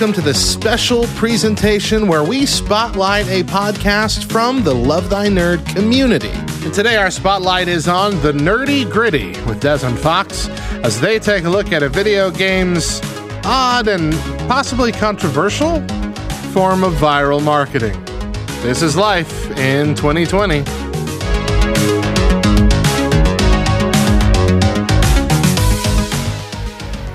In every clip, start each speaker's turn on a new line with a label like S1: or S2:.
S1: welcome to this special presentation where we spotlight a podcast from the Love Thy Nerd community. And today our spotlight is on The Nerdy Gritty with Desmond Fox as they take a look at a video game's odd and possibly controversial form of viral marketing. This is life in 2020.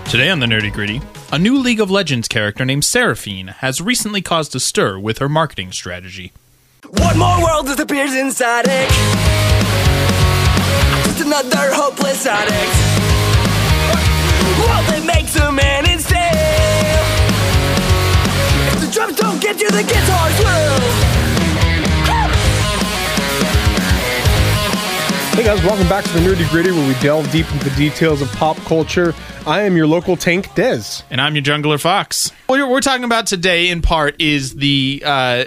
S2: Today on the Nerdy Gritty, a new League of Legends character named Seraphine has recently caused a stir with her marketing strategy.
S3: One more world disappears inside it. Just another hopeless addict. Makes a man insane. If the drums don't get you, the guitars will.
S4: Hey guys, welcome back to the Nerdy Gritty where we delve deep into the details of pop culture. I am your local tank, Dez.
S2: And I'm your jungler Fox. What we're- we're talking about today, in part, is the uh,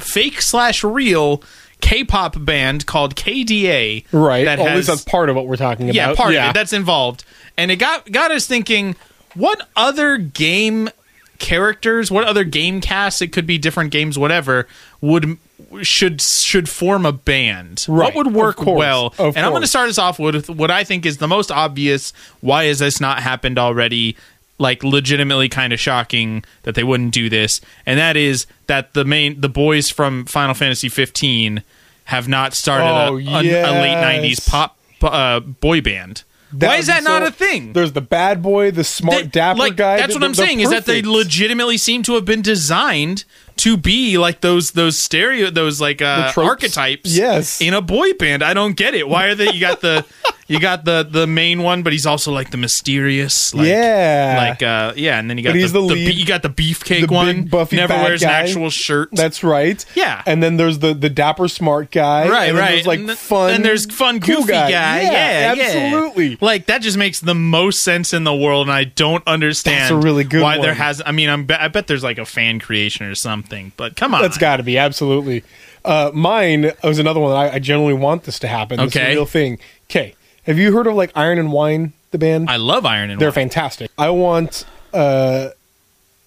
S2: fake slash real K-pop band called KDA.
S4: Right.
S2: That
S4: Well, at
S2: has,
S4: least that's part of what we're talking about.
S2: yeah, part of it that's involved, and it got got us thinking: what other game characters, what other game casts? It could be different games, whatever. Would should should form a band?
S4: Right,
S2: What would work
S4: course,
S2: well? and I'm going to start us off with what I think is the most obvious. Why has this not happened already? Like legitimately kind of shocking that they wouldn't do this, and that is that the main the boys from Final Fantasy 15 have not started
S4: Oh,
S2: a, a, a late 90s pop uh, boy band.
S4: That
S2: Why is that not a thing?
S4: There's the bad boy, the smart
S2: They-
S4: dapper
S2: like,
S4: guy.
S2: That's what I'm saying is that they legitimately seem to have been designed to be like those those stereo those like uh, archetypes.
S4: Yes.
S2: in a boy band. I don't get it. Why are they? You got the you got the the main one, but he's also like the mysterious. Like,
S4: Yeah.
S2: like uh yeah, and then you got the,
S4: the
S2: the
S4: lead-
S2: you got the beefcake
S4: the
S2: one.
S4: buffy
S2: never wears
S4: guy.
S2: an actual shirt.
S4: That's right.
S2: Yeah.
S4: And then there's the the dapper smart guy.
S2: Right,
S4: and then
S2: right.
S4: There's like
S2: and th-
S4: fun.
S2: And there's fun,
S4: cool
S2: goofy guy. Yeah, yeah,
S4: absolutely.
S2: Like that just makes the most sense in the world, and I don't understand.
S4: That's a really good
S2: why
S4: one.
S2: there has. I mean, I'm, I bet there's like a fan creation or something. But come on,
S4: That's got to be absolutely. Uh, mine was another one that I, I generally want this to happen. This is a
S2: Okay.
S4: real thing. Okay, have you heard of like Iron and Wine, the band?
S2: I love Iron and
S4: They're
S2: Wine.
S4: fantastic. I want uh,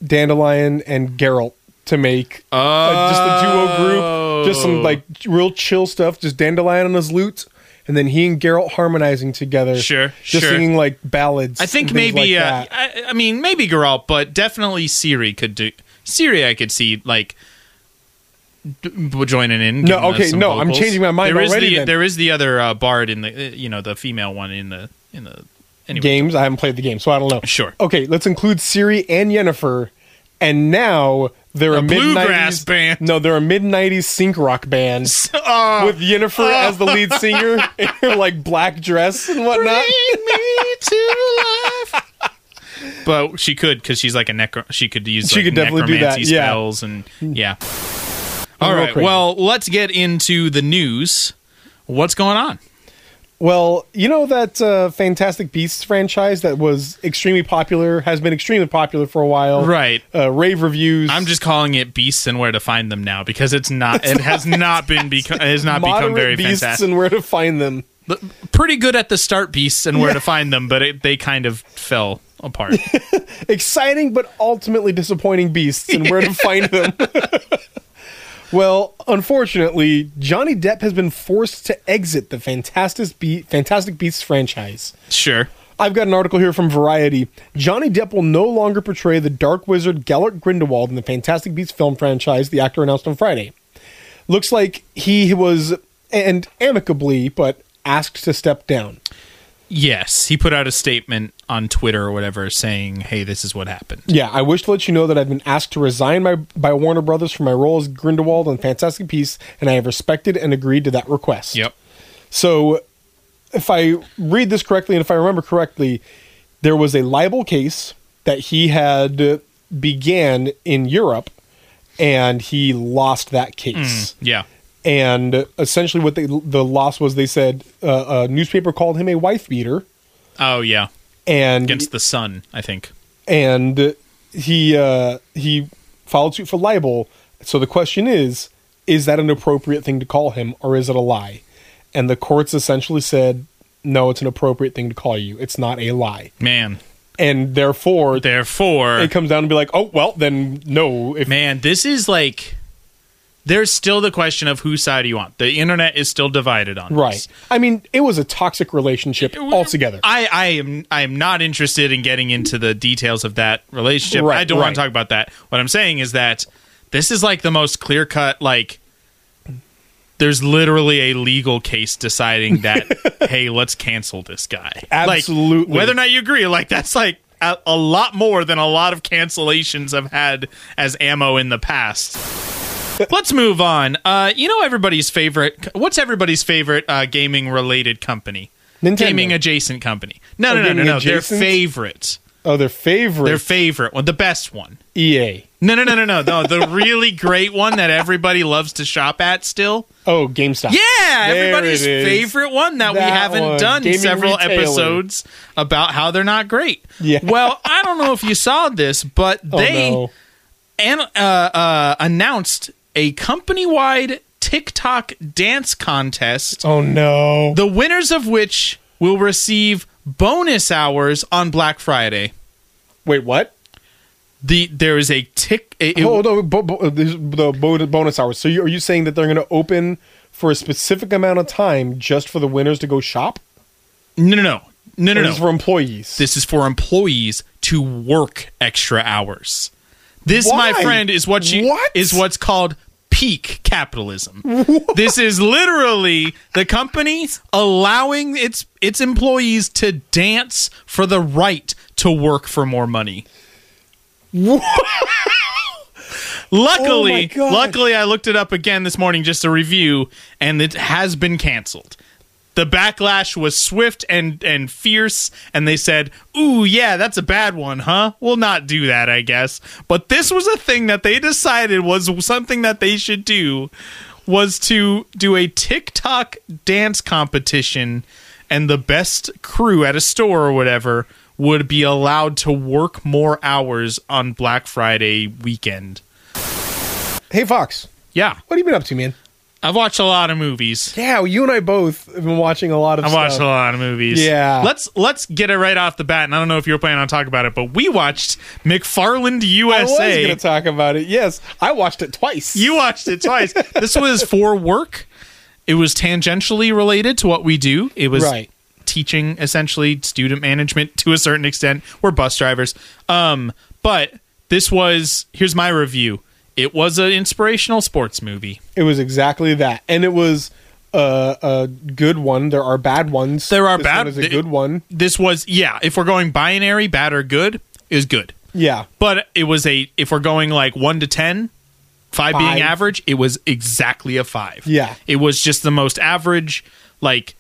S4: Dandelion and Geralt to make uh, just a duo group, just some like real chill stuff. Just Dandelion on his lute, and then he and Geralt harmonizing together.
S2: Sure,
S4: just
S2: sure.
S4: singing like ballads.
S2: I think
S4: and things
S2: maybe.
S4: like
S2: uh,
S4: that.
S2: I, I mean, maybe Geralt, but definitely Ciri could do. Ciri, I could see like d- joining in.
S4: No, okay, no, I'm changing my mind
S2: There is
S4: already
S2: the
S4: then.
S2: there is the other uh, bard in the uh, you know the female one in the in the anyway.
S4: games. I haven't played the game, so I don't know.
S2: Sure.
S4: Okay, let's include Ciri and Yennefer, and now they're a,
S2: A
S4: mid
S2: bluegrass
S4: 90s
S2: band.
S4: No, they're a mid '90s sync rock band
S2: Oh,
S4: with Yennefer as the lead singer in her like black dress and whatnot.
S2: Bring me to life. But she could because she's like a necro. She could use
S4: She
S2: like,
S4: could definitely do that, yeah.
S2: spells and yeah. All
S4: crazy.
S2: Well, let's get into the news. What's going on?
S4: Well, you know that uh, Fantastic Beasts franchise that was extremely popular, has been extremely popular for a while.
S2: Right.
S4: Uh, rave reviews.
S2: I'm just calling it beasts and where to find them now because it's not. it has not been become. It has not become very
S4: beasts
S2: fantastic.
S4: and where to find them.
S2: Pretty good at the start beasts and where to find them, but it, they kind of fell apart.
S4: exciting but ultimately disappointing beasts and where to find them. well, unfortunately, Johnny Depp has been forced to exit the Fantastic, Be- Fantastic Beasts franchise.
S2: sure.
S4: I've got an article here from Variety. Johnny Depp will no longer portray the dark wizard Gellert Grindelwald in the Fantastic Beasts film franchise, the actor announced on Friday. Looks like he was, and amicably, but asked to step down.
S2: Yes, he put out a statement on Twitter or whatever saying, "Hey, this is what happened."
S4: Yeah, I wish to let you know that I've been asked to resign my, by Warner Brothers for my role as Grindelwald on Fantastic Beasts, and I have respected and agreed to that request.
S2: Yep.
S4: So, if I read this correctly and if I remember correctly, there was a libel case that he had began in Europe, and he lost that case.
S2: Mm, yeah.
S4: And essentially, what they, the loss was, they said uh, a newspaper called him a wife beater,
S2: Oh yeah.
S4: and
S2: Against the sun, I think.
S4: and he uh, he filed suit for libel. So the question is, is that an appropriate thing to call him, or is it a lie? And the courts essentially said, no, it's an appropriate thing to call you. It's not a lie.
S2: Man,
S4: and therefore
S2: Therefore,
S4: it comes down to be like, oh well, then no. If
S2: man, this is like there's still the question of whose side you want. The internet is still divided on
S4: right,
S2: this.
S4: I mean, it was a toxic relationship altogether.
S2: I, I am I am not interested in getting into the details of that relationship.
S4: Right,
S2: I don't want to talk about that. What I'm saying is that this is like the most clear cut like there's literally a legal case deciding that hey, let's cancel this guy. Like,
S4: Absolutely.
S2: whether or not you agree, like that's like a, a lot more than a lot of cancellations have had as ammo in the past. Let's move on. Uh, you know everybody's favorite. What's everybody's favorite uh, gaming related company?
S4: Nintendo.
S2: Gaming adjacent company. No,
S4: Oh,
S2: no, no, no, no. Their favorite.
S4: oh, their favorite,
S2: Their favorite one. The best one.
S4: EA.
S2: No, no, no, no, no. No, the really great one that everybody loves to shop at still.
S4: Oh, GameStop.
S2: Yeah,
S4: There
S2: everybody's favorite one that, we haven't
S4: one.
S2: done
S4: Gaming
S2: several
S4: retailer.
S2: episodes about how they're not great.
S4: Yeah.
S2: Well, I don't know if you saw this, but
S4: Oh,
S2: they
S4: no.
S2: an, uh, uh, announced a company-wide TikTok dance contest,
S4: Oh no.
S2: the winners of which will receive bonus hours on Black Friday.
S4: Wait, what?
S2: The there is a tick. it-
S4: Hold on, bo- bo- the bonus hours. So, you, are you saying that they're going to open for a specific amount of time just for the winners to go shop?
S2: no, no, no, no, no,
S4: is
S2: no.
S4: this is for employees?
S2: This is for employees to work extra hours. This, my friend, is what you
S4: What?
S2: is what's called peak capitalism. this is literally the company allowing its its employees to dance for the right to work for more money. Luckily,
S4: Oh
S2: luckily I looked it up again this morning just to review and it has been canceled. The backlash was swift and and fierce and they said, "Ooh, yeah, that's a bad one, huh? We'll not do that, I guess." But this was a thing that they decided was something that they should do was to do a TikTok dance competition and the best crew at a store or whatever would be allowed to work more hours on Black Friday weekend.
S4: hey, Fox,
S2: Yeah.
S4: what have you been up to, man?
S2: I've watched a lot of movies.
S4: Yeah, well, you and I both have been watching a lot of stuff.
S2: I've watched a lot of movies.
S4: Yeah.
S2: Let's let's get it right off the bat. And I don't know if you were planning on talking about it, but we watched McFarland USA.
S4: I was going to talk about it. Yes, I watched it twice.
S2: you watched it twice. this was for work. It was tangentially related to what we do. It was
S4: Right.
S2: teaching essentially student management to a certain extent. We're bus drivers. Um, but this was here's my review. It was an inspirational sports movie.
S4: It was exactly that, and it was a, a good one. There are bad ones.
S2: There are
S4: This
S2: bad-
S4: One is a good one.
S2: This was yeah, if we're going binary, bad or good, it was good.
S4: Yeah,
S2: But it was a if we're going like one to ten, five,
S4: Five.
S2: being average, it was exactly a five.
S4: Yeah.
S2: It was just the most average, like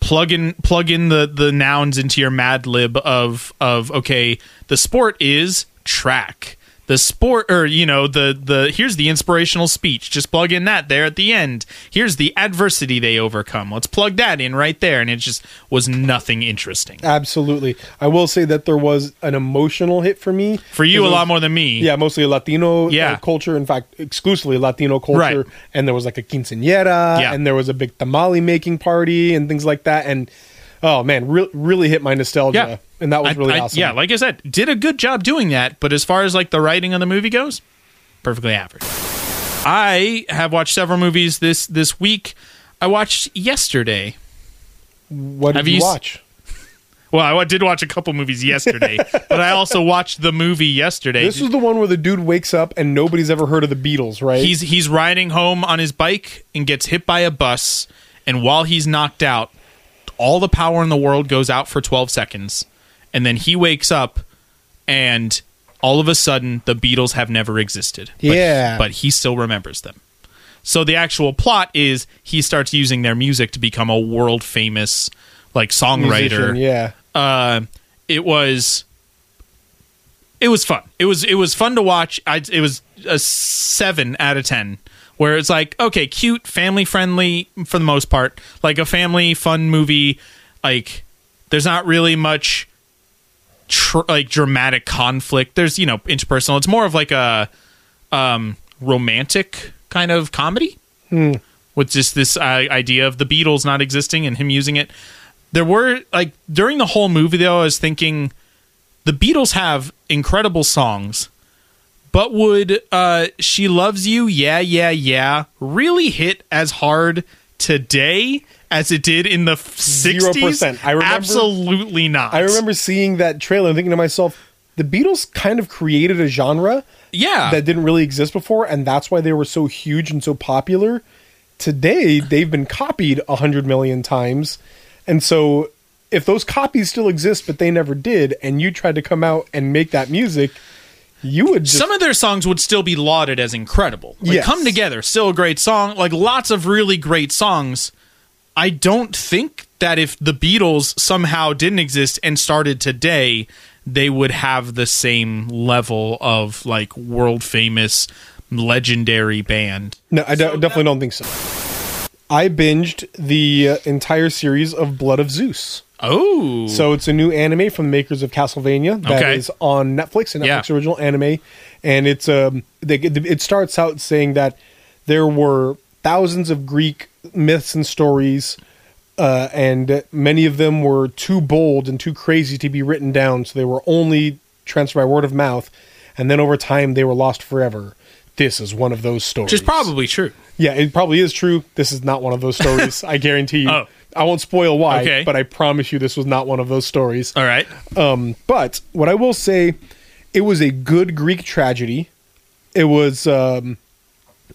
S2: plug in plug in the the nouns into your mad lib of of okay, the sport is track. The sport or you know, the the here's the inspirational speech. Just plug in that there at the end. Here's the adversity they overcome. Let's plug that in right there. And it just was nothing interesting.
S4: absolutely. I will say that there was an emotional hit for me.
S2: For you a
S4: it
S2: lot more than me.
S4: Yeah, mostly Latino uh, culture. In fact, exclusively Latino culture.
S2: Right.
S4: And there was like a quinceañera,
S2: Yeah.
S4: and there was a big tamale making party and things like that. And oh man, re- really hit my nostalgia.
S2: Yeah.
S4: and that was really
S2: I-
S4: awesome.
S2: Yeah, like I said, did a good job doing that. But as far as like the writing of the movie goes, perfectly average. I have watched several movies this this week. I watched yesterday.
S4: what did
S2: Have
S4: you,
S2: you
S4: watch?
S2: Well, I did watch a couple movies yesterday, but I also watched the movie yesterday.
S4: This is the one where the dude wakes up and nobody's ever heard of the Beatles, right?
S2: he's he's riding home on his bike and gets hit by a bus, and while he's knocked out, all the power in the world goes out for 12 seconds, and then he wakes up, and all of a sudden the Beatles have never existed. But-
S4: Yeah.
S2: but he still remembers them. So the actual plot is he starts using their music to become a world famous like songwriter
S4: Musician, yeah.
S2: uh, it was it was fun. It was it was fun to watch. I, it was a seven out of ten, where it's like okay, cute, family friendly for the most part, like a family fun movie. Like there's not really much tr- like dramatic conflict. There's you know interpersonal. It's more of like a um, romantic kind of comedy with just this uh, idea of the Beatles not existing and him using it. There were like during the whole movie though, I was thinking the Beatles have incredible songs, but would uh, "She Loves You," yeah, yeah, yeah, really hit as hard today as it did in the
S4: Zero
S2: sixties?
S4: percent. I remember-
S2: absolutely not.
S4: I remember seeing that trailer and thinking to myself, the Beatles kind of created a genre
S2: yeah,
S4: that didn't really exist before, and that's why they were so huge and so popular. Today, they've been copied a hundred million times, and so if those copies still exist, but they never did, and you tried to come out and make that music, you would just
S2: some of their songs would still be lauded as incredible. Like
S4: Yes.
S2: Come Together, still a great song. Like lots of really great songs. I don't think that if the Beatles somehow didn't exist and started today, they would have the same level of like world famous legendary band.
S4: no, I de- definitely don't think so. I binged the uh, entire series of Blood of Zeus.
S2: Oh.
S4: So it's a new anime from the makers of Castlevania that is
S2: Okay.
S4: on Netflix, a Netflix
S2: Yeah.
S4: original anime, and it's um they, it starts out saying that there were thousands of Greek myths and stories, uh, and many of them were too bold and too crazy to be written down, so they were only transferred by word of mouth, and then over time they were lost forever. This is one of those stories.
S2: which is probably true.
S4: Yeah, it probably is true. This is not one of those stories. I guarantee you.
S2: Oh.
S4: I won't spoil why,
S2: Okay.
S4: but I promise you this was not one of those stories.
S2: All right.
S4: Um, but what I will say, it was a good Greek tragedy. It was um,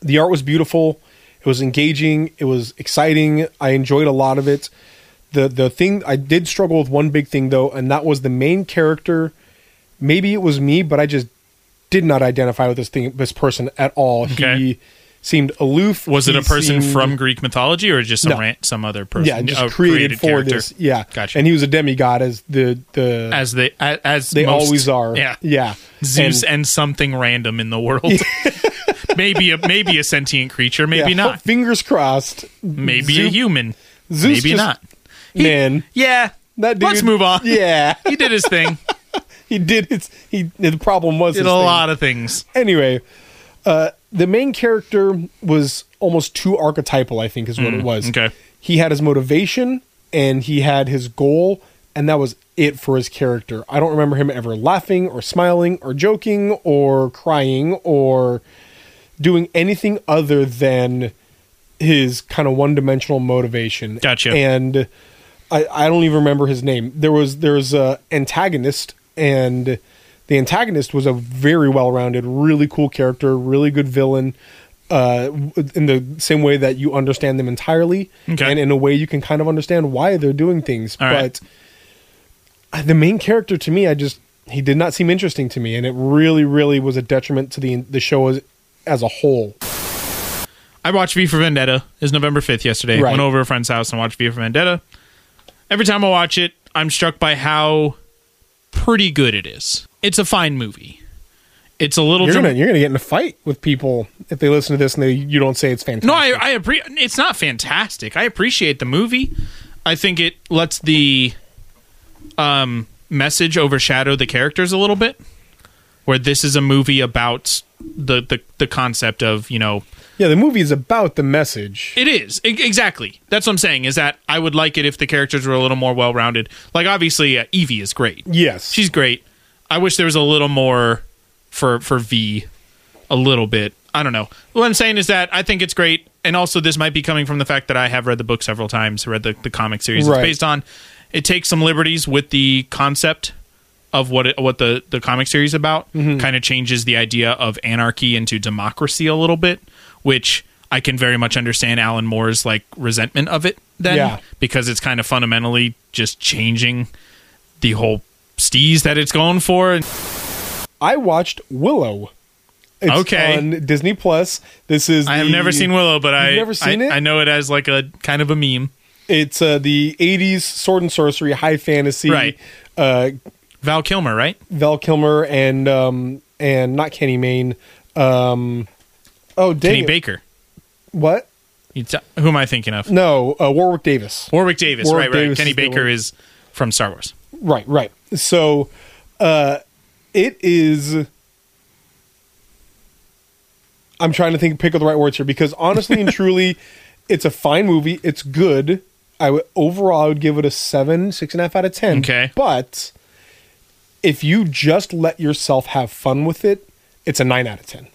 S4: the art was beautiful. It was engaging. It was exciting. I enjoyed a lot of it. the The thing I did struggle with one big thing though, and that was the main character. Maybe it was me, but I just did not identify with this thing, this person at all.
S2: Okay.
S4: He seemed aloof.
S2: Was it a person
S4: seemed-
S2: from Greek mythology or just some
S4: No.
S2: some other person?
S4: Yeah, just
S2: a
S4: created, for
S2: character?
S4: this. Yeah,
S2: Gotcha.
S4: And he was a demigod, as the the
S2: as they as,
S4: they
S2: most-
S4: always are.
S2: Yeah,
S4: yeah.
S2: Zeus
S4: And-
S2: and, something random in the world. maybe a maybe a sentient creature, maybe
S4: yeah,
S2: not.
S4: Fingers crossed.
S2: Maybe a human.
S4: Zeus
S2: maybe
S4: just-
S2: not. He-
S4: Man,
S2: Yeah.
S4: that dude,
S2: Let's move on.
S4: Yeah,
S2: He did his thing.
S4: he did. His, he the problem was
S2: Did a
S4: thing.
S2: lot of things.
S4: Anyway, uh, the main character was almost too archetypal. I think is what it was.
S2: Mm, okay.
S4: he had his motivation and he had his goal, and that was it for his character. I don't remember him ever laughing or smiling or joking or crying or doing anything other than his kind of one-dimensional motivation.
S2: Gotcha.
S4: And I, I don't even remember his name. There was there's a antagonist, and the antagonist was a very well-rounded, really cool character, really good villain. Uh, in the same way that you understand them entirely,
S2: Okay.
S4: and in a way you can kind of understand why they're doing things.
S2: All right.
S4: but uh, the main character to me, I just he did not seem interesting to me, and it really, really was a detriment to the the show as as a whole.
S2: I watched V for Vendetta. Is November fifth yesterday.
S4: Right.
S2: Went over to a friend's house and watched V for Vendetta. Every time I watch it, I'm struck by how pretty good it is. It's a fine movie. It's a little.
S4: You're gonna you're gonna get in a fight with people if they listen to this and they you don't say it's fantastic.
S2: No, I, I appre- It's not fantastic. I appreciate the movie. I think it lets the um, message overshadow the characters a little bit. Where this is a movie about the the, the concept of you know
S4: yeah, the movie is about the message.
S2: it is E- exactly that's what I'm saying is that I would like it if the characters were a little more well rounded. Like obviously uh, Evie is great.
S4: yes,
S2: She's great. I wish there was a little more for for V, a little bit. I don't know. What I'm saying is that I think it's great, and also this might be coming from the fact that I have read the book several times, read the, the comic series
S4: Right.
S2: it's based on. It takes some liberties with the concept of what it, what the the comic series is about.
S4: Mm-hmm.
S2: Kind of changes the idea of anarchy into democracy a little bit, which I can very much understand Alan Moore's like resentment of it. Then,
S4: Yeah.
S2: because it's kind of fundamentally just changing the whole steez that it's going for.
S4: I watched Willow. It's
S2: Okay.
S4: on Disney Plus. This is
S2: I have
S4: the-
S2: never seen Willow, but I've
S4: never seen
S2: I,
S4: it?
S2: I know it as like a kind of a meme.
S4: It's uh, the '80s sword and sorcery, high fantasy.
S2: Right.
S4: Uh,
S2: Val Kilmer, right?
S4: Val Kilmer and um, and not Kenny Mayne. Um, oh, dang
S2: Kenny
S4: it.
S2: Baker.
S4: What?
S2: You t- who am I thinking of?
S4: No, uh, Warwick Davis.
S2: Warwick Davis.
S4: Warwick
S2: right, right.
S4: Davis
S2: Kenny
S4: is
S2: Baker is from Star Wars.
S4: Right, right. So, uh, it is. I'm trying to think, pick up the right words here because honestly and truly, it's a fine movie. It's good. I would overall, I would give it a seven, six and a half out of ten.
S2: Okay.
S4: but If you just let yourself have fun with it, it's a nine out of ten.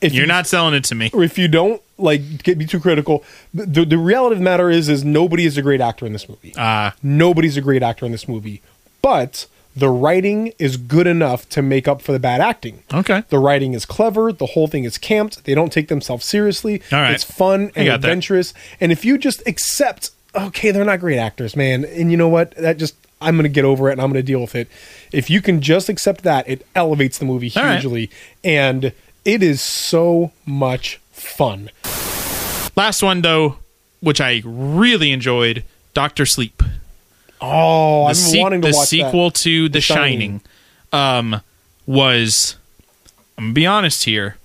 S4: If
S2: You're
S4: you,
S2: not selling it to me.
S4: or if you don't like get be too critical, the, the reality of the matter is is nobody is a great actor in this movie.
S2: Ah.
S4: Nobody's a great actor in this movie, but the writing is good enough to make up for the bad acting.
S2: Okay.
S4: The writing is clever. The whole thing is camped. They don't take themselves seriously.
S2: All right.
S4: It's fun and
S2: got that.
S4: adventurous. And if you just accept, okay, they're not great actors, man, and you know what? That just I'm going to get over it and I'm going to deal with it. If you can just accept that, it elevates the movie
S2: All right.
S4: hugely, and it is so much fun.
S2: Last one though, which I really enjoyed, Doctor Sleep.
S4: Oh,
S2: The,
S4: been
S2: se-
S4: wanting to
S2: the
S4: watch
S2: sequel to The,
S4: Shining.
S2: Shining, um, was. I'm gonna be honest here.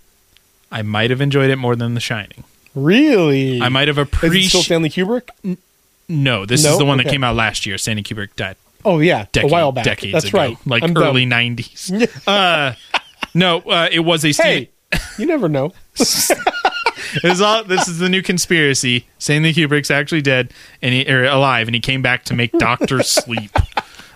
S2: I might have enjoyed it more than The Shining.
S4: Really?
S2: I might have
S4: appreciated. it still. Stanley Kubrick?
S2: No, this
S4: No?
S2: is the one that came out last year. Stanley Kubrick died
S4: Oh yeah,
S2: decade,
S4: a while back.
S2: decades
S4: That's
S2: ago,
S4: right.
S2: like
S4: I'm
S2: early
S4: dumb.
S2: '90s. uh, no, uh, it was a Steven,
S4: Hey, you never know.
S2: it was all, this is the new conspiracy. Stanley Kubrick's actually dead and he, or alive, and he came back to make Doctor Sleep.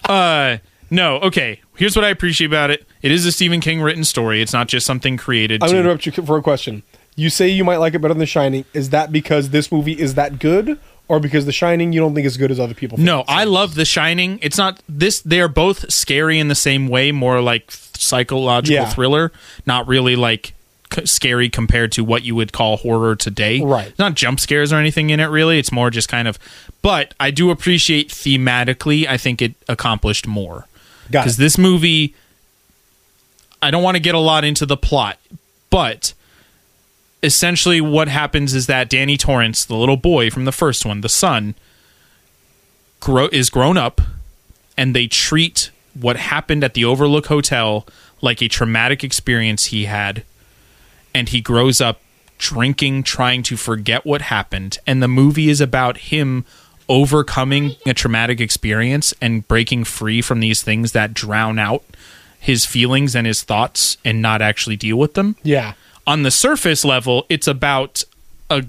S2: Uh, no, okay. Here's what I appreciate about it. It is a Stephen King written story. It's not just something created.
S4: I'm
S2: to,
S4: to interrupt you for a question. You say you might like it better than The Shining. Is that because this movie is that good, or because The Shining you don't think is good as other people? think
S2: No,
S4: it's?
S2: I love The Shining. It's not this. They are both scary in the same way, more like psychological
S4: Yeah.
S2: thriller, not really like scary compared to what you would call horror today.
S4: Right.
S2: It's not jump scares or anything in it. Really, it's more just kind of. But I do appreciate thematically. I think it accomplished more because this movie. I don't want to get a lot into the plot, but essentially what happens is that Danny Torrance, the little boy from the first one, the son, grow is grown up and they treat what happened at the Overlook Hotel like a traumatic experience he had and he grows up drinking trying to forget what happened and the movie is about him overcoming a traumatic experience and breaking free from these things that drown out his feelings and his thoughts and not actually deal with them
S4: Yeah.
S2: on the surface level, it's about a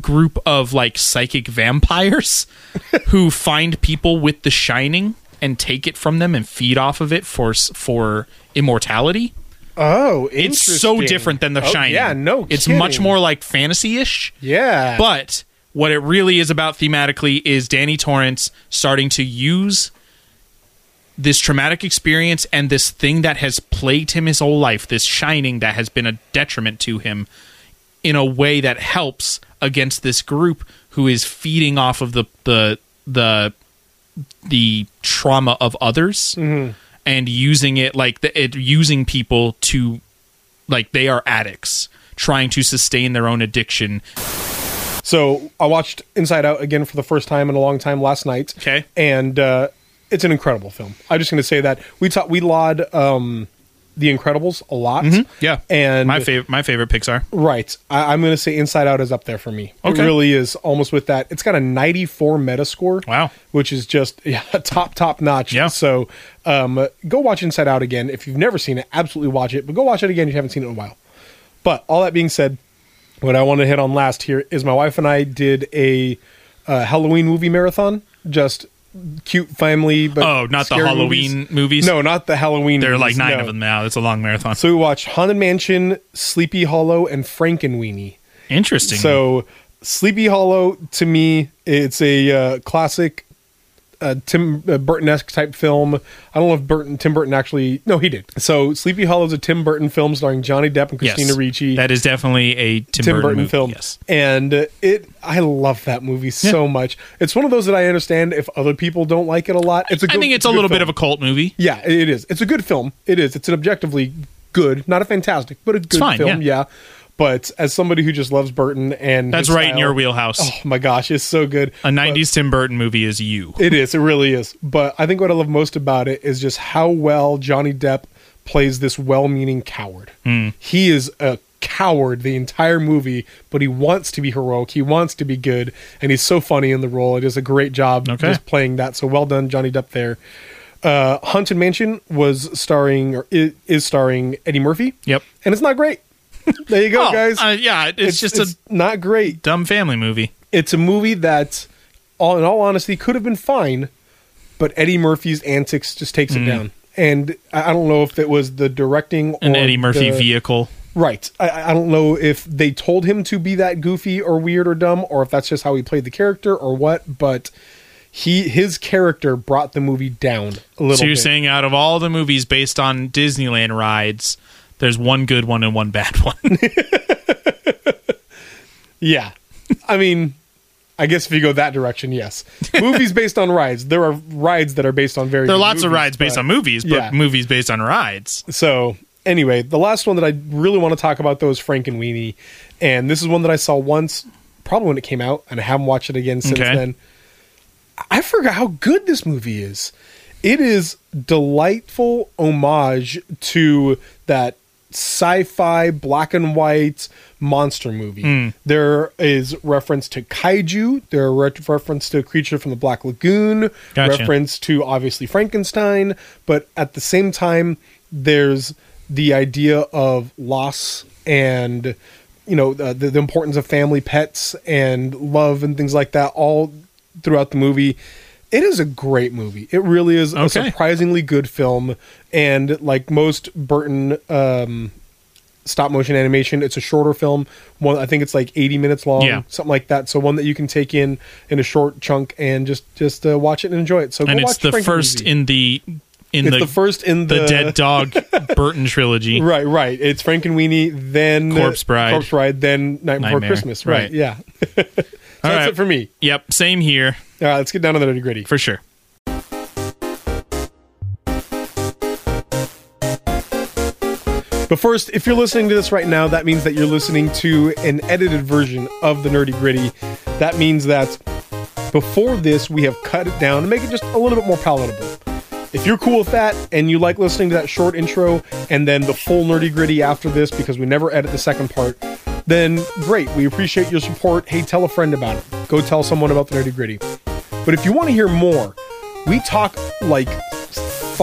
S2: group of like psychic vampires who find people with the shining and take it from them and feed off of it for for immortality.
S4: Oh,
S2: It's so different than the
S4: Oh,
S2: shining.
S4: Yeah, no,
S2: it's
S4: kidding.
S2: much more like fantasy-ish.
S4: Yeah,
S2: But what it really is about thematically is Danny Torrance starting to use this traumatic experience and this thing that has plagued him his whole life, this shining that has been a detriment to him, in a way that helps against this group who is feeding off of the the the the trauma of others mm-hmm. And using it like the, it using people to like they are addicts trying to sustain their own addiction
S4: So I watched Inside Out again for the first time in a long time last night.
S2: Okay.
S4: and uh, it's an incredible film. I'm just going to say that we taught we laud um, the Incredibles a lot.
S2: Yeah,
S4: and
S2: my favorite my favorite Pixar.
S4: Right. I, I'm going to say Inside Out is up there for me.
S2: Okay.
S4: It really is almost with that. It's got a 94 Metascore.
S2: Wow.
S4: Which is just yeah, top, top notch.
S2: Yeah.
S4: So um, go watch Inside Out again. If you've never seen it, absolutely watch it. But go watch it again if you haven't seen it in a while. But all that being said, what I want to hit on last here is my wife and I did a uh, Halloween movie marathon. Just cute family, but
S2: Oh, not the Halloween movies?
S4: No, not the Halloween.
S2: There are like nine
S4: no.
S2: of them now. It's a long marathon.
S4: So we watched Haunted Mansion, Sleepy Hollow, and Frankenweenie.
S2: Interesting.
S4: So Sleepy Hollow to me, it's a uh, classic uh, Tim uh, Burton-esque type film. I don't know if Burton Tim Burton actually no he did. So Sleepy Hollow is a Tim Burton film starring Johnny Depp and Christina
S2: yes,
S4: Ricci.
S2: That is definitely a Tim,
S4: Tim
S2: Burton,
S4: Burton,
S2: movie.
S4: film.
S2: Yes.
S4: And uh, it I love that movie so much. It's one of those that I understand if other people don't like it a lot. It's a
S2: I
S4: good,
S2: think it's a
S4: good
S2: little bit of a cult movie.
S4: Yeah, it is. It's a good film. It is. It's an objectively good, not a fantastic, but a good
S2: fine,
S4: film.
S2: yeah.
S4: Yeah. But as somebody who just loves Burton and
S2: That's right in your wheelhouse.
S4: Oh my gosh, it's so good.
S2: a '90s Tim Burton movie is you.
S4: It is. It really is. But I think what I love most about it is just how well Johnny Depp plays this well-meaning coward.
S2: Hmm.
S4: He is a coward the entire movie, but he wants to be heroic. He wants to be good, and he's so funny in the role. It is a great job
S2: Okay.
S4: just playing that. So well done, Johnny Depp there. Uh, Haunted Mansion was starring or is, is starring Eddie Murphy.
S2: Yep.
S4: and it's not great. There you go,
S2: Oh,
S4: guys.
S2: uh, yeah, it's, just
S4: it's
S2: a
S4: not great
S2: dumb family movie.
S4: it's a movie that, all in all honesty, could have been fine, but Eddie Murphy's antics just takes
S2: Mm.
S4: it down. and I I don't know if it was the directing
S2: An Eddie Murphy
S4: the-
S2: vehicle.
S4: Right. I, I don't know if they told him to be that goofy or weird or dumb, or if that's just how he played the character or what. But he his character brought the movie down a little
S2: So you're
S4: bit.
S2: saying out of all the movies based on Disneyland rides, there's one good one and one bad one.
S4: yeah. I mean, I guess if you go that direction, yes. Movies based on rides. There are rides that are based on very.
S2: there are lots of rides based on movies, but
S4: yeah.
S2: movies based on rides.
S4: So anyway, the last one that I really want to talk about though is Frankenweenie, and this is one that I saw once, probably when it came out, and I haven't watched it again since
S2: Okay.
S4: then. I forgot how good this movie is. It is delightful homage to that sci-fi black and white monster movie.
S2: Hmm.
S4: There is reference to kaiju. There are re- reference to a creature from the Black Lagoon.
S2: Gotcha.
S4: Reference to obviously Frankenstein, but at the same time, there's the idea of loss and you know the, the importance of family pets and love and things like that all throughout the movie it is a great movie it really is a surprisingly good film and like most burton um stop motion animation it's a shorter film one i think it's like 80 minutes long
S2: Yeah.
S4: something like that so one that you can take in in a short chunk and just just uh, watch it and enjoy it so
S2: And
S4: go
S2: it's
S4: watch
S2: the
S4: Frank
S2: first in the in the,
S4: the, first in the,
S2: the dead dog Burton trilogy.
S4: Right, right. It's Frankenweenie, then
S2: Corpse Bride.
S4: Corpse Bride, then Night Before
S2: Nightmare,
S4: Christmas. Right,
S2: right.
S4: yeah. so that's
S2: right.
S4: it for me.
S2: Yep, same here
S4: All right, let's get down to the nitty gritty.
S2: for sure.
S4: But first, if you're listening to this right now, that means that you're listening to an edited version of the Nerdy Gritty. That means that before this, we have cut it down to make it just a little bit more palatable. If you're cool with that and you like listening to that short intro and then the full Nerdy Gritty after this because we never edit the second part, then great. We appreciate your support. Hey, tell a friend about it. Go tell someone about the Nerdy Gritty. But if you want to hear more, we talk like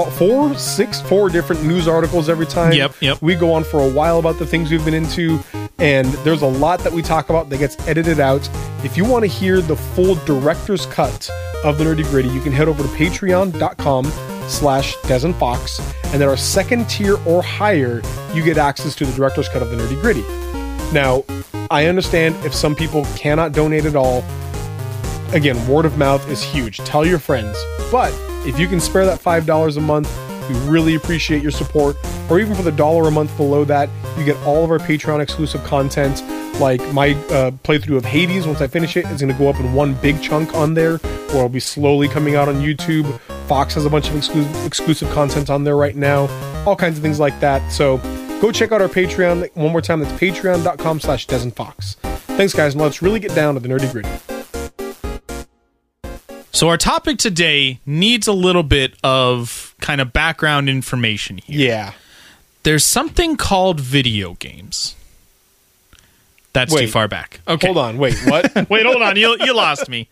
S4: four, six, four different news articles every time.
S2: Yep, yep.
S4: We go on for a while about the things we've been into, and there's a lot that we talk about that gets edited out. If you want to hear the full director's cut of the Nerdy Gritty, you can head over to patreon.com slash Des and Fox, and at our second tier or higher, you get access to the director's cut of the Nerdy Gritty. Now, I understand if some people cannot donate at all, again, word of mouth is huge. Tell your friends. But if you can spare that $5 a month, we really appreciate your support. Or even for the dollar a month below that, you get all of our Patreon exclusive content. Like my uh, playthrough of Hades, once I finish it, it, is going to go up in one big chunk on there, or it'll be slowly coming out on YouTube. Fox has a bunch of exclusive, exclusive content on there right now, all kinds of things like that. So go check out our Patreon. One more time, that's patreon.com slash Fox. Thanks, guys, and let's really get down to the nerdy gritty.
S2: So our topic today needs a little bit of kind of background information here.
S4: Yeah.
S2: There's something called video games. That's too far back. Okay.
S4: Hold on. Wait, what?
S2: Wait, hold on. You you lost me.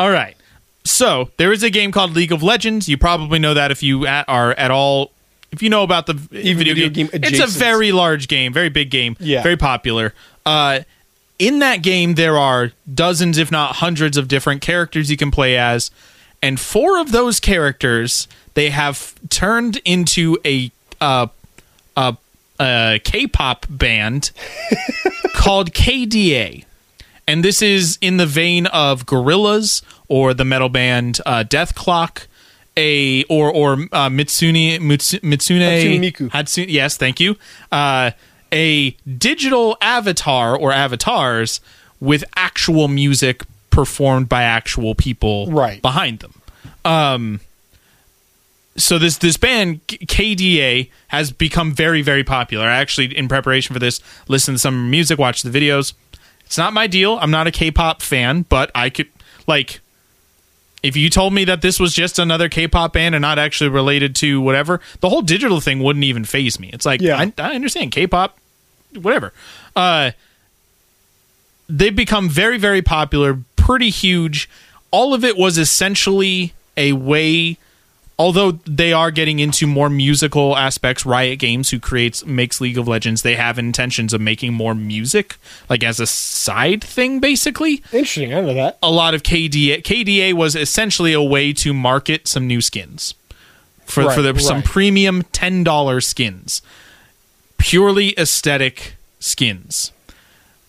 S2: All right. So there is a game called League of Legends. You probably know that if you at, are at all, if you know about the video,
S4: video
S2: game.
S4: game
S2: It's a very large game, very big game,
S4: Yeah.
S2: very popular. Uh, in that game, there are dozens, if not hundreds, of different characters you can play as, and four of those characters they have turned into a uh, a, a K-pop band called KDA and this is in the vein of Gorillaz or the metal band uh, Dethklok, a or or uh, Mitsune Mitsune, Mitsune
S4: Hatsune Miku.
S2: Hatsune- yes, thank you. A digital avatar or avatars with actual music performed by actual people
S4: Right.
S2: behind them. Um, so this this band KDA has become very very popular. I actually, in preparation for this, listened to some music, watched the videos. It's not my deal. I'm not a K-pop fan, but I could like if you told me that this was just another K-pop band and not actually related to whatever, the whole digital thing wouldn't even faze me. It's like
S4: Yeah.
S2: I, I understand K-pop, whatever. Uh, they've become very very popular, pretty huge. All of it was essentially a way although they are getting into more musical aspects riot games who creates makes league of legends they have intentions of making more music like as a side thing basically
S4: Interesting. I know that.
S2: a lot of KDA KDA was essentially a way to market some new skins for for
S4: Right,
S2: some premium ten dollar skins, purely aesthetic skins.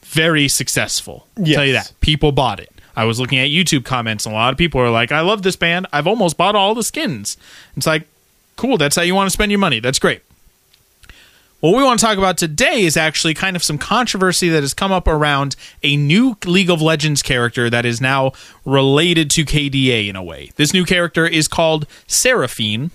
S2: Very successful. I'll Tell you that people bought it. I was looking at YouTube comments, and a lot of people are like, "I love this band. I've almost bought all the skins." It's like, cool. That's how you want to spend your money. That's great. What we want to talk about today is actually kind of some controversy that has come up around a new League of Legends character that is now related to KDA in a way. This new character is called Seraphine.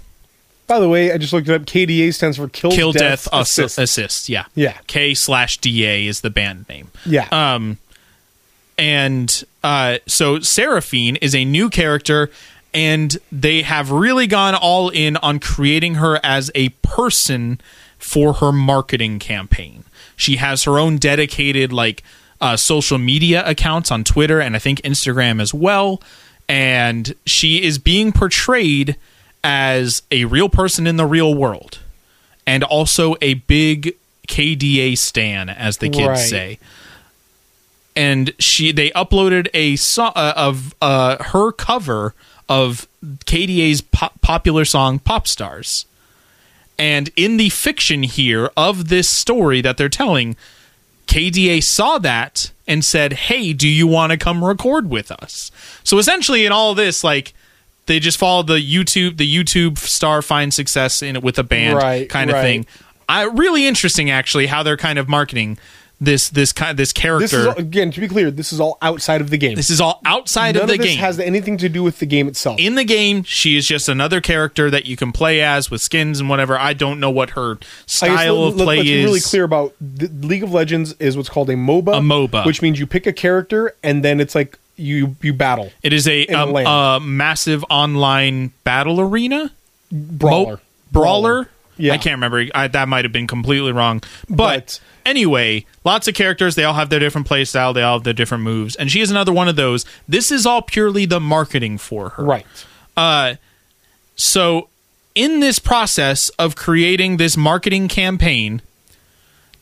S4: By the way, I just looked it up. KDA stands for Kill,
S2: Kill
S4: Death,
S2: Death, Assist.
S4: Assist.
S2: Assist. Yeah.
S4: Yeah.
S2: K slash DA is the band name.
S4: Yeah.
S2: Um, and uh, so Seraphine is a new character, and they have really gone all in on creating her as a person for her marketing campaign. She has her own dedicated like uh, social media accounts on Twitter and I think Instagram as well, and she is being portrayed as a real person in the real world, and also a big KDA stan, as the kids
S4: Right.
S2: say and she they uploaded a song uh, of uh, her cover of KDA's po- popular song "Pop Stars." And in the fiction here of this story that they're telling, KDA saw that and said, "Hey, do you want to come record with us?" So essentially, in all of this, like they just followed the YouTube the YouTube star finds success in it with a band
S4: Right,
S2: kind of
S4: right.
S2: thing. I really interesting actually how they're kind of marketing this this kind this character.
S4: This is all, again to be clear. This is all outside of the game.
S2: This is all outside
S4: None
S2: of the
S4: this
S2: game.
S4: has anything to do with the game itself.
S2: in the game, she is just another character that you can play as with skins and whatever. I don't know what her style
S4: let-
S2: of
S4: let-
S2: play
S4: let's
S2: is.
S4: be really clear about League of Legends is what's called a MOBA.
S2: A MOBA.
S4: which means you pick a character and then it's like you you battle
S2: It is a, um, a massive online battle arena
S4: brawler.
S2: Mo- brawler.
S4: Yeah.
S2: I can't remember. I, that might have been completely wrong. But,
S4: But-
S2: anyway, lots of characters. They all have their different play style. They all have their different moves. And she is another one of those. This is all purely the marketing for her.
S4: Right.
S2: Uh, so in this process of creating this marketing campaign,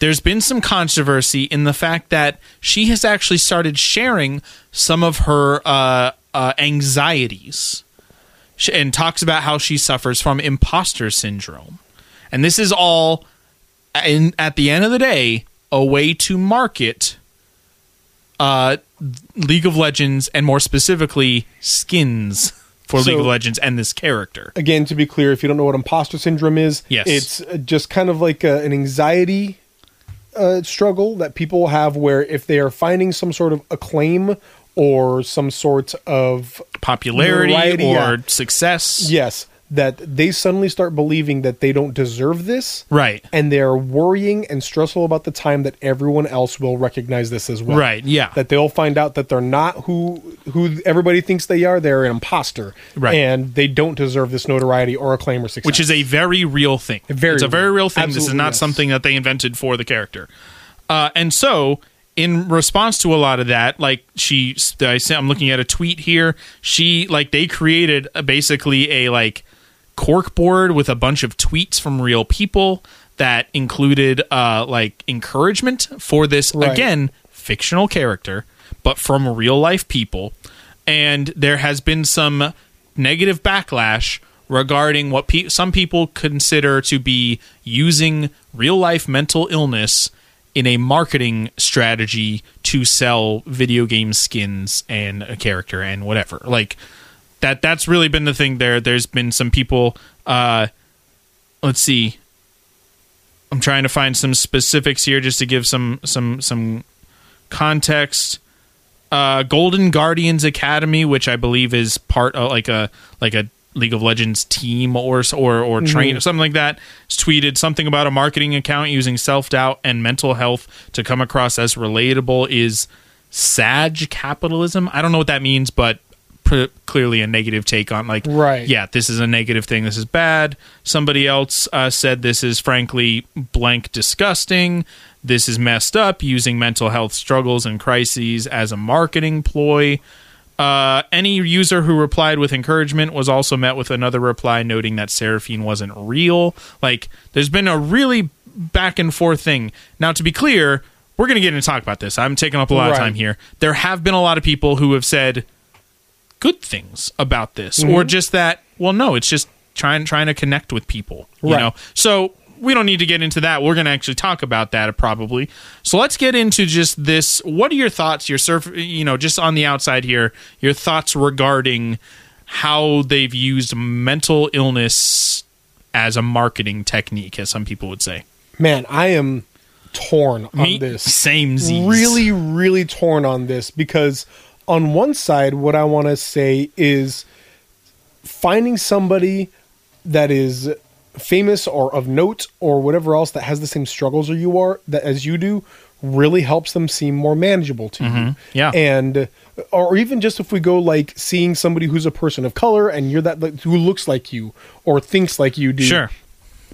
S2: there's been some controversy in the fact that she has actually started sharing some of her uh, uh, anxieties and talks about how she suffers from imposter syndrome. And this is all, in, at the end of the day, a way to market uh, League of Legends and more specifically skins for
S4: So-
S2: League of Legends and this character.
S4: Again, to be clear, if you don't know what imposter syndrome is,
S2: Yes.
S4: it's uh, just kind of like a, an anxiety uh, struggle that people have where if they are finding some sort of acclaim or some sort of
S2: Popularity or
S4: yeah.
S2: success.
S4: yes, that they suddenly start believing that they don't deserve this.
S2: Right.
S4: And they're worrying and stressful about the time that everyone else will recognize this as well.
S2: Right, yeah.
S4: That they'll find out that they're not who who everybody thinks they are. They're an imposter.
S2: Right.
S4: And they don't deserve this notoriety or acclaim or success.
S2: which is a very real thing.
S4: Very
S2: it's a very
S4: real.
S2: real thing. this is not
S4: yes.
S2: something that they invented for the character. Uh, and so, in response to a lot of that, like she, I I'm looking at a tweet here. She like they created a, basically a like cork board with a bunch of tweets from real people that included uh, like encouragement for this
S4: Right.
S2: again fictional character, but from real life people. And there has been some negative backlash regarding what pe- some people consider to be using real life mental illness in a marketing strategy to sell video game skins and a character and whatever. Like that that's really been the thing there. There's been some people uh let's see. I'm trying to find some specifics here just to give some some some context. Uh, Golden Guardians Academy, which I believe is part of like a like a League of Legends team or or or train or something like that, tweeted something about a marketing account using self doubt and mental health to come across as relatable is Sag capitalism. I don't know what that means, but clearly a negative take on like
S4: Right.
S2: yeah this is a negative thing this is bad somebody else uh, said this is frankly blank disgusting this is messed up using mental health struggles and crises as a marketing ploy uh, any user who replied with encouragement was also met with another reply noting that Seraphine wasn't real. Like, there's been a really back and forth thing. Now, to be clear, we're going to get into talk about this. I'm taking up a lot of time here. There have been a lot of people who have said good things about this, or mm-hmm. just that, well, no, it's just trying trying to connect with people. You
S4: Right.
S2: know, so we don't need to get into that. We're going to actually talk about that probably. So let's get into just this. What are your thoughts? Your surf, you know, just on the outside here, your thoughts regarding how they've used mental illness as a marketing technique, as some people would say.
S4: Man, I am torn on
S2: Me,
S4: this.
S2: same
S4: really really torn on this because on one side what i want to say is finding somebody that is famous or of note or whatever else that has the same struggles or you are that as you do really helps them seem more manageable to mm-hmm. you
S2: Yeah.
S4: and or even just if we go like seeing somebody who's a person of color and you're that like, who looks like you or thinks like you do
S2: Sure.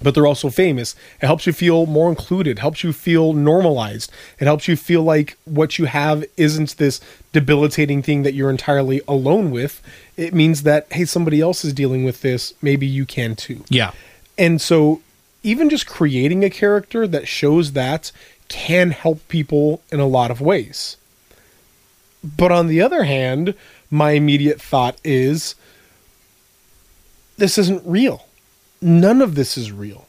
S4: But they're also famous. It helps you feel more included, helps you feel normalized. It helps you feel like what you have isn't this debilitating thing that you're entirely alone with. It means that, hey, somebody else is dealing with this. Maybe you can too.
S2: Yeah.
S4: And so, even just creating a character that shows that can help people in a lot of ways. But on the other hand, my immediate thought is this isn't real. None of this is real.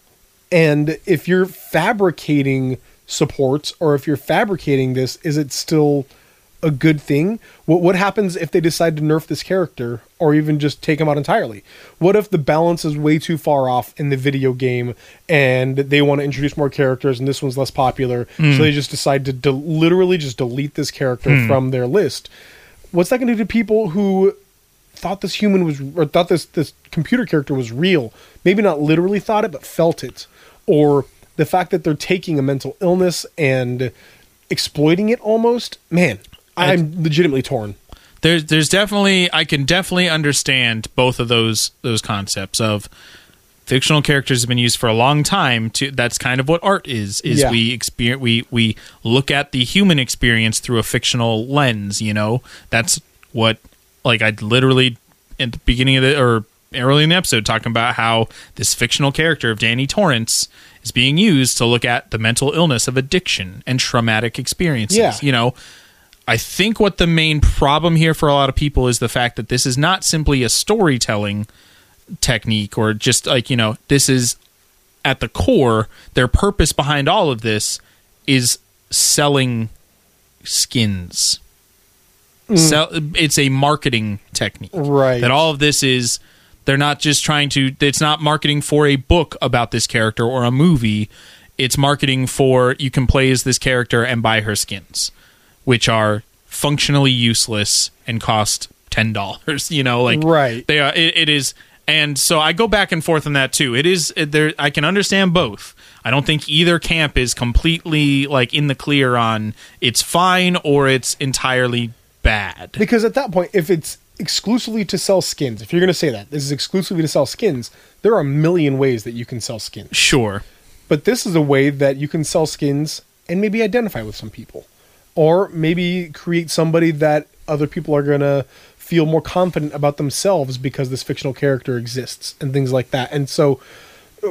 S4: And if you're fabricating supports or if you're fabricating this, is it still a good thing? What what happens if they decide to nerf this character or even just take him out entirely? What if the balance is way too far off in the video game and they want to introduce more characters and this one's less popular, so they hmm. just decide to de- literally just delete this character hmm. from their list? What's that going to do to people who thought this human was or thought this this computer character was real. Maybe not literally thought it but felt it. Or the fact that they're taking a mental illness and exploiting it almost man i'm legitimately torn.
S2: There's there's definitely I can definitely understand both of those those concepts of fictional characters have been used for a long time to that's kind of what art is is
S4: Yeah.
S2: we experience we we look at the human experience through a fictional lens you know? That's what like I literally at the beginning of the or early in the episode talking about how this fictional character of Danny Torrance is being used to look at the mental illness of addiction and traumatic experiences
S4: Yeah.
S2: you know I think what the main problem here for a lot of people is the fact that this is not simply a storytelling technique or just like, you know, this is at the core, their purpose behind all of this is selling skins. Mm. Sell, it's a marketing technique.
S4: Right.
S2: That all of this is they're not just trying to it's not marketing for a book about this character or a movie. It's marketing for you can play as this character and buy her skins, which are functionally useless and cost ten dollars. You know, like
S4: Right.
S2: They are. It, it is, and so I go back and forth on that too. It is it, there. I can understand both. I don't think either camp is completely like in the clear on it's fine or it's entirely bad.
S4: because at that point if it's exclusively to sell skins if you're going to say that this is exclusively to sell skins there are a million ways that you can sell skins.
S2: Sure.
S4: but this is a way that you can sell skins and maybe identify with some people. Or maybe create somebody that other people are going to feel more confident about themselves because this fictional character exists and things like that. And so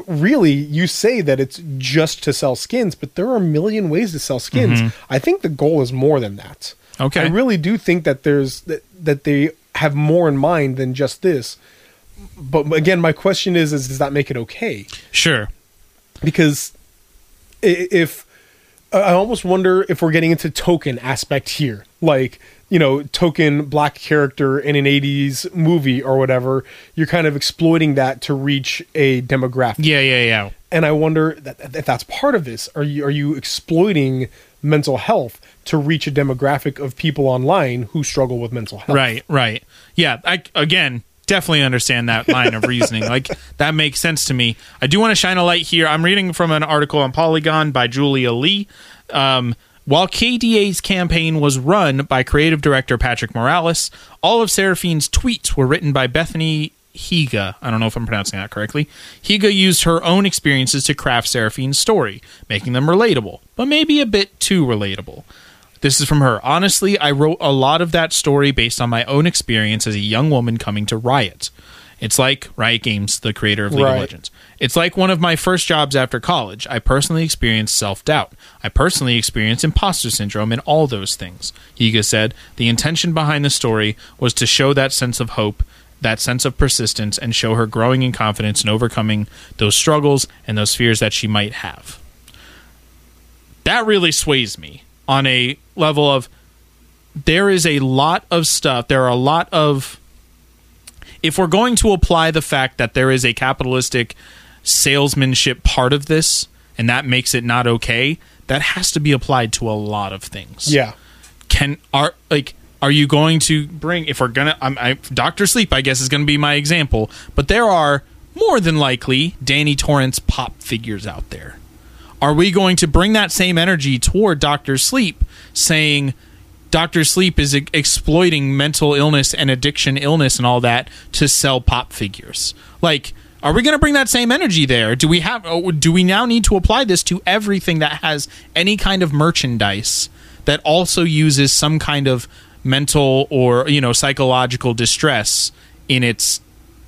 S4: really you say that it's just to sell skins but there are a million ways to sell skins. Mm-hmm. I think the goal is more than that
S2: Okay.
S4: i really do think that there's that, that they have more in mind than just this but again my question is is does that make it okay
S2: Sure.
S4: because if I almost wonder if we're getting into token aspect here, like you know, token black character in an '80s movie or whatever. You're kind of exploiting that to reach a demographic,
S2: Yeah, yeah, yeah.
S4: and I wonder that, if that's part of this. Are you are you exploiting mental health to reach a demographic of people online who struggle with mental health?
S2: Right, right. Yeah, I again definitely understand that line of reasoning. Like that makes sense to me. I do want to shine a light here. I'm reading from an article on Polygon by Julia Lee. Um, while KDA's campaign was run by creative director Patrick Morales, all of Seraphine's tweets were written by Bethany Higa. I don't know if I'm pronouncing that correctly. Higa used her own experiences to craft Seraphine's story, making them relatable, but maybe a bit too relatable. This is from her. Honestly, I wrote a lot of that story based on my own experience as a young woman coming to Riot. It's like Riot Games, the creator of League
S4: Right.
S2: of Legends. It's like one of my first jobs after college. I personally experienced self doubt. I personally experienced imposter syndrome and all those things. Higa said the intention behind the story was to show that sense of hope that sense of persistence and show her growing in confidence and overcoming those struggles and those fears that she might have. That really sways me on a level of there is a lot of stuff, there are a lot of if we're going to apply the fact that there is a capitalistic salesmanship part of this and that makes it not okay, that has to be applied to a lot of things
S4: Yeah.
S2: can are like are you going to bring if we're gonna I'm, I, Doctor Sleep I guess is going to be my example, but there are more than likely Danny Torrance pop figures out there. Are we going to bring that same energy toward Doctor Sleep, saying Doctor Sleep is exploiting mental illness and addiction illness and all that to sell pop figures? Like, are we going to bring that same energy there? Do we have? oh, Do we now need to apply this to everything that has any kind of merchandise that also uses some kind of mental or you know psychological distress in its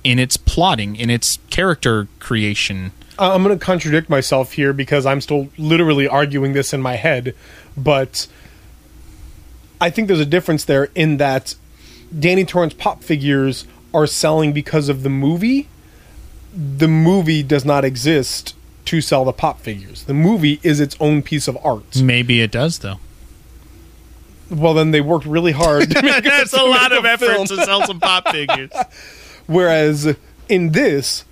S2: in its plotting, in its character creation?
S4: Uh, I'm going to contradict myself here because I'm still literally arguing this in my head, but I think there's a difference there in that Danny Torrance pop figures are selling because of the movie. The movie does not exist to sell the pop figures. The movie is its own piece of art.
S2: Maybe it does though.
S4: Well, then they worked really hard. to make
S2: That's a lot of effort to sell some pop figures.
S4: Whereas in this,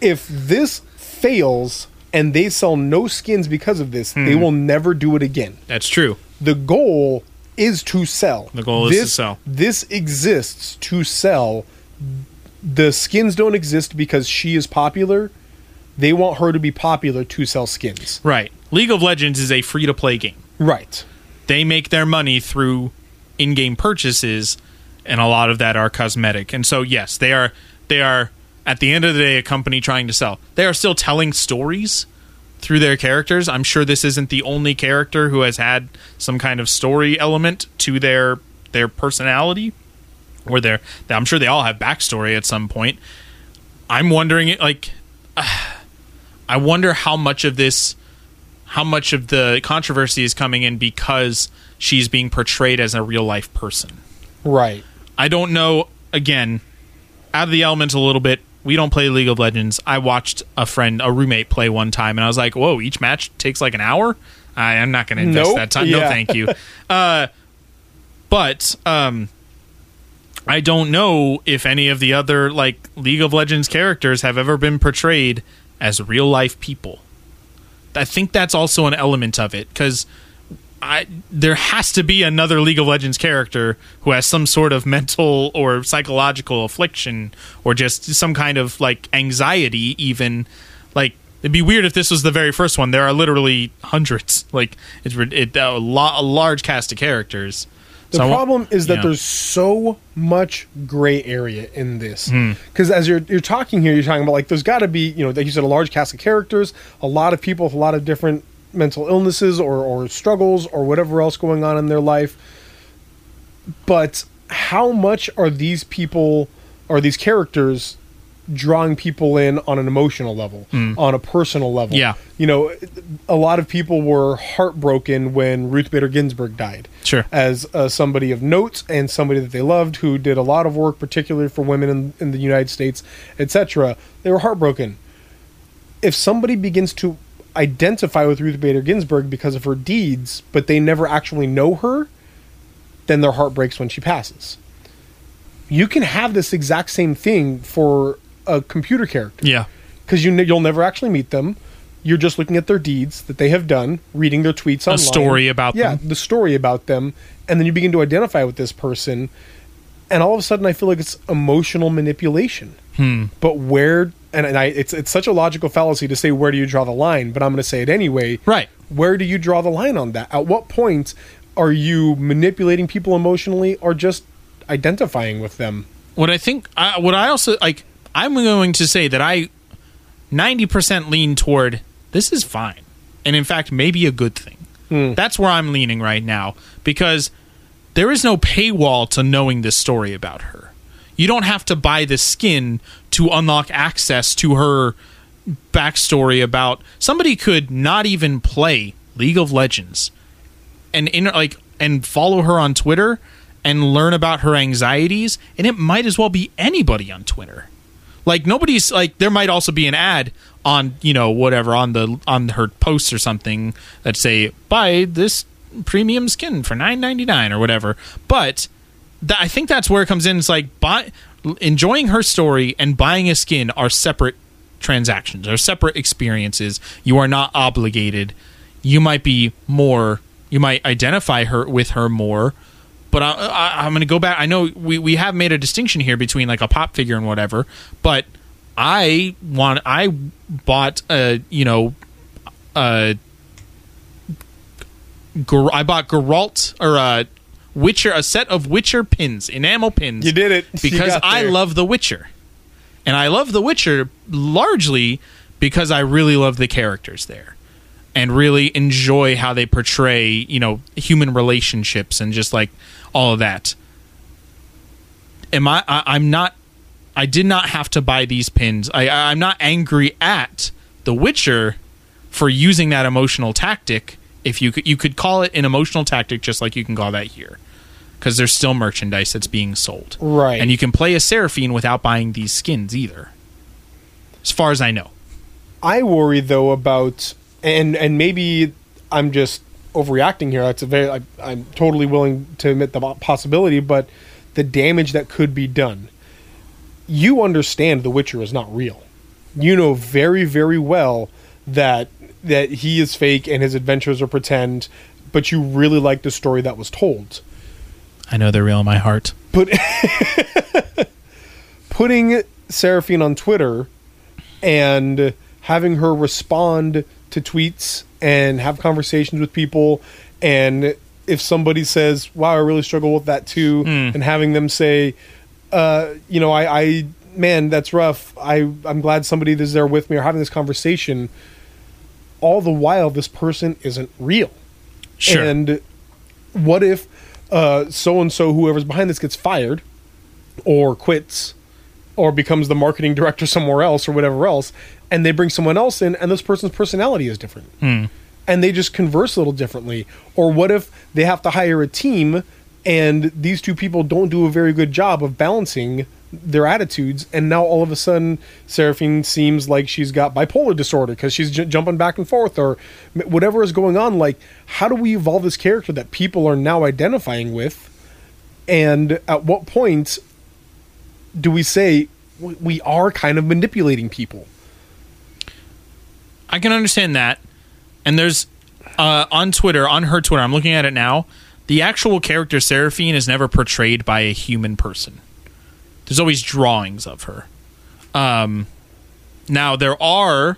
S4: if this fails and they sell no skins because of this, they
S2: Hmm.
S4: will never do it again.
S2: That's true.
S4: The goal is to sell.
S2: The goal is to sell.
S4: This exists to sell. The skins don't exist because she is popular. They want her to be popular to sell skins.
S2: Right. League of Legends is a free to play game.
S4: Right.
S2: They make their money through in game purchases, and a lot of that are cosmetic. And so, yes, they are. They are at the end of the day a company trying to sell. They are still telling stories through their characters. I'm sure this isn't the only character who has had some kind of story element to their their personality, or their. I'm sure they all have backstory at some point. I'm wondering, like, I wonder how much of this how much of the controversy is coming in because she's being portrayed as a real life person.
S4: Right.
S2: I don't know. Again, out of the element a little bit. We don't play League of Legends. I watched a friend, a roommate, play one time, and I was like, "Whoa! Each match takes like an hour. I, I'm not going to invest
S4: Nope.
S2: that time. No, thank you." uh, but um, I don't know if any of the other like League of Legends characters have ever been portrayed as real life people. I think that's also an element of it because I there has to be another League of Legends character who has some sort of mental or psychological affliction or just some kind of like anxiety even. Like it'd be weird if this was the very first one. There are literally hundreds. Like it's it, a, a large cast of characters
S4: The
S2: So
S4: problem is that
S2: yeah.
S4: there's so much gray area in this.
S2: Hmm.
S4: Because as you're you're talking here, you're talking about like there's got to be you know like you said a large cast of characters, a lot of people with a lot of different mental illnesses or or struggles or whatever else going on in their life. But how much are these people are these characters drawing people in on an emotional level, on a personal level?
S2: Yeah.
S4: You know, a lot of people were heartbroken when Ruth Bader Ginsburg died
S2: Sure.
S4: as uh, somebody of note and somebody that they loved who did a lot of work particularly for women in, in the united states etc they were heartbroken if somebody begins to identify with ruth bader ginsburg because of her deeds but they never actually know her then their heart breaks when she passes you can have this exact same thing for a computer character
S2: yeah
S4: because you you'll never actually meet them. You're just looking at their deeds that they have done, reading their tweets
S2: A
S4: online.
S2: story about
S4: yeah,
S2: them.
S4: the story about them, and then you begin to identify with this person, and all of a sudden, I feel like it's emotional manipulation.
S2: Hmm.
S4: But where? And, and I, it's it's such a logical fallacy to say where do you draw the line, but I'm going to say it anyway.
S2: Right.
S4: Where do you draw the line on that? At what point are you manipulating people emotionally, or just identifying with them?
S2: what I think, I, what I also like, I'm going to say that I 90% lean toward this is fine. And in fact, maybe a good thing. Hmm. That's where I'm leaning right now because there is no paywall to knowing this story about her. You don't have to buy the skin to unlock access to her backstory about somebody could not even play League of Legends and in like and follow her on Twitter and learn about her anxieties, and it might as well be anybody on Twitter. Like nobody's like there might also be an ad on you know whatever on the on her posts or something that say buy this premium skin for nine ninety nine or whatever. But I think that's where it comes in. It's like buy enjoying her story and buying a skin are separate transactions, are separate experiences. You are not obligated. You might be more. You might identify her with her more. But I, I, I'm going to go back. I know we, we have made a distinction here between like a pop figure and whatever. But I want. I bought a you know a I bought Geralt or a Witcher, a set of Witcher pins, enamel pins.
S4: You did it.
S2: Because I love The Witcher, and I love The Witcher largely because I really love the characters there, and really enjoy how they portray you know human relationships and just like all of that. Am I? I I'm not. I did not have to buy these pins. I, I- I'm not angry at The Witcher for using that emotional tactic. If you could, you could call it an emotional tactic, just like you can call that here, because there's still merchandise that's being sold,
S4: Right.
S2: And you can play a Seraphine without buying these skins either, as far as I know.
S4: I worry though about and and maybe I'm just overreacting here. That's a very I, I'm totally willing to admit the possibility, but the damage that could be done. You understand The Witcher is not real. You know very very well that that he is fake and his adventures are pretend, but you really like the story that was told.
S2: I know they're real in my heart.
S4: But putting Seraphine on Twitter and having her respond to tweets and have conversations with people. And if somebody says wow i really struggle with that too and having them say uh, you know I, I man that's rough. I i'm glad somebody is there with me or having this conversation. All the while this person isn't real.
S2: Sure.
S4: and what if so and so, whoever's behind this, gets fired or quits or becomes the marketing director somewhere else or whatever else, and they bring someone else in, and this person's personality is different, hmm. and they just converse a little differently? Or what if they have to hire a team, and these two people don't do a very good job of balancing their attitudes, and now all of a sudden Seraphine seems like she's got bipolar disorder because she's j- jumping back and forth, or whatever is going on. Like, how do we evolve this character that people are now identifying with? And at what point do we say we are kind of manipulating people?
S2: I can understand that. And there's uh, on Twitter, on her Twitter, I'm looking at it now. The actual character Seraphine is never portrayed by a human person. There's always drawings of her. Um, now there are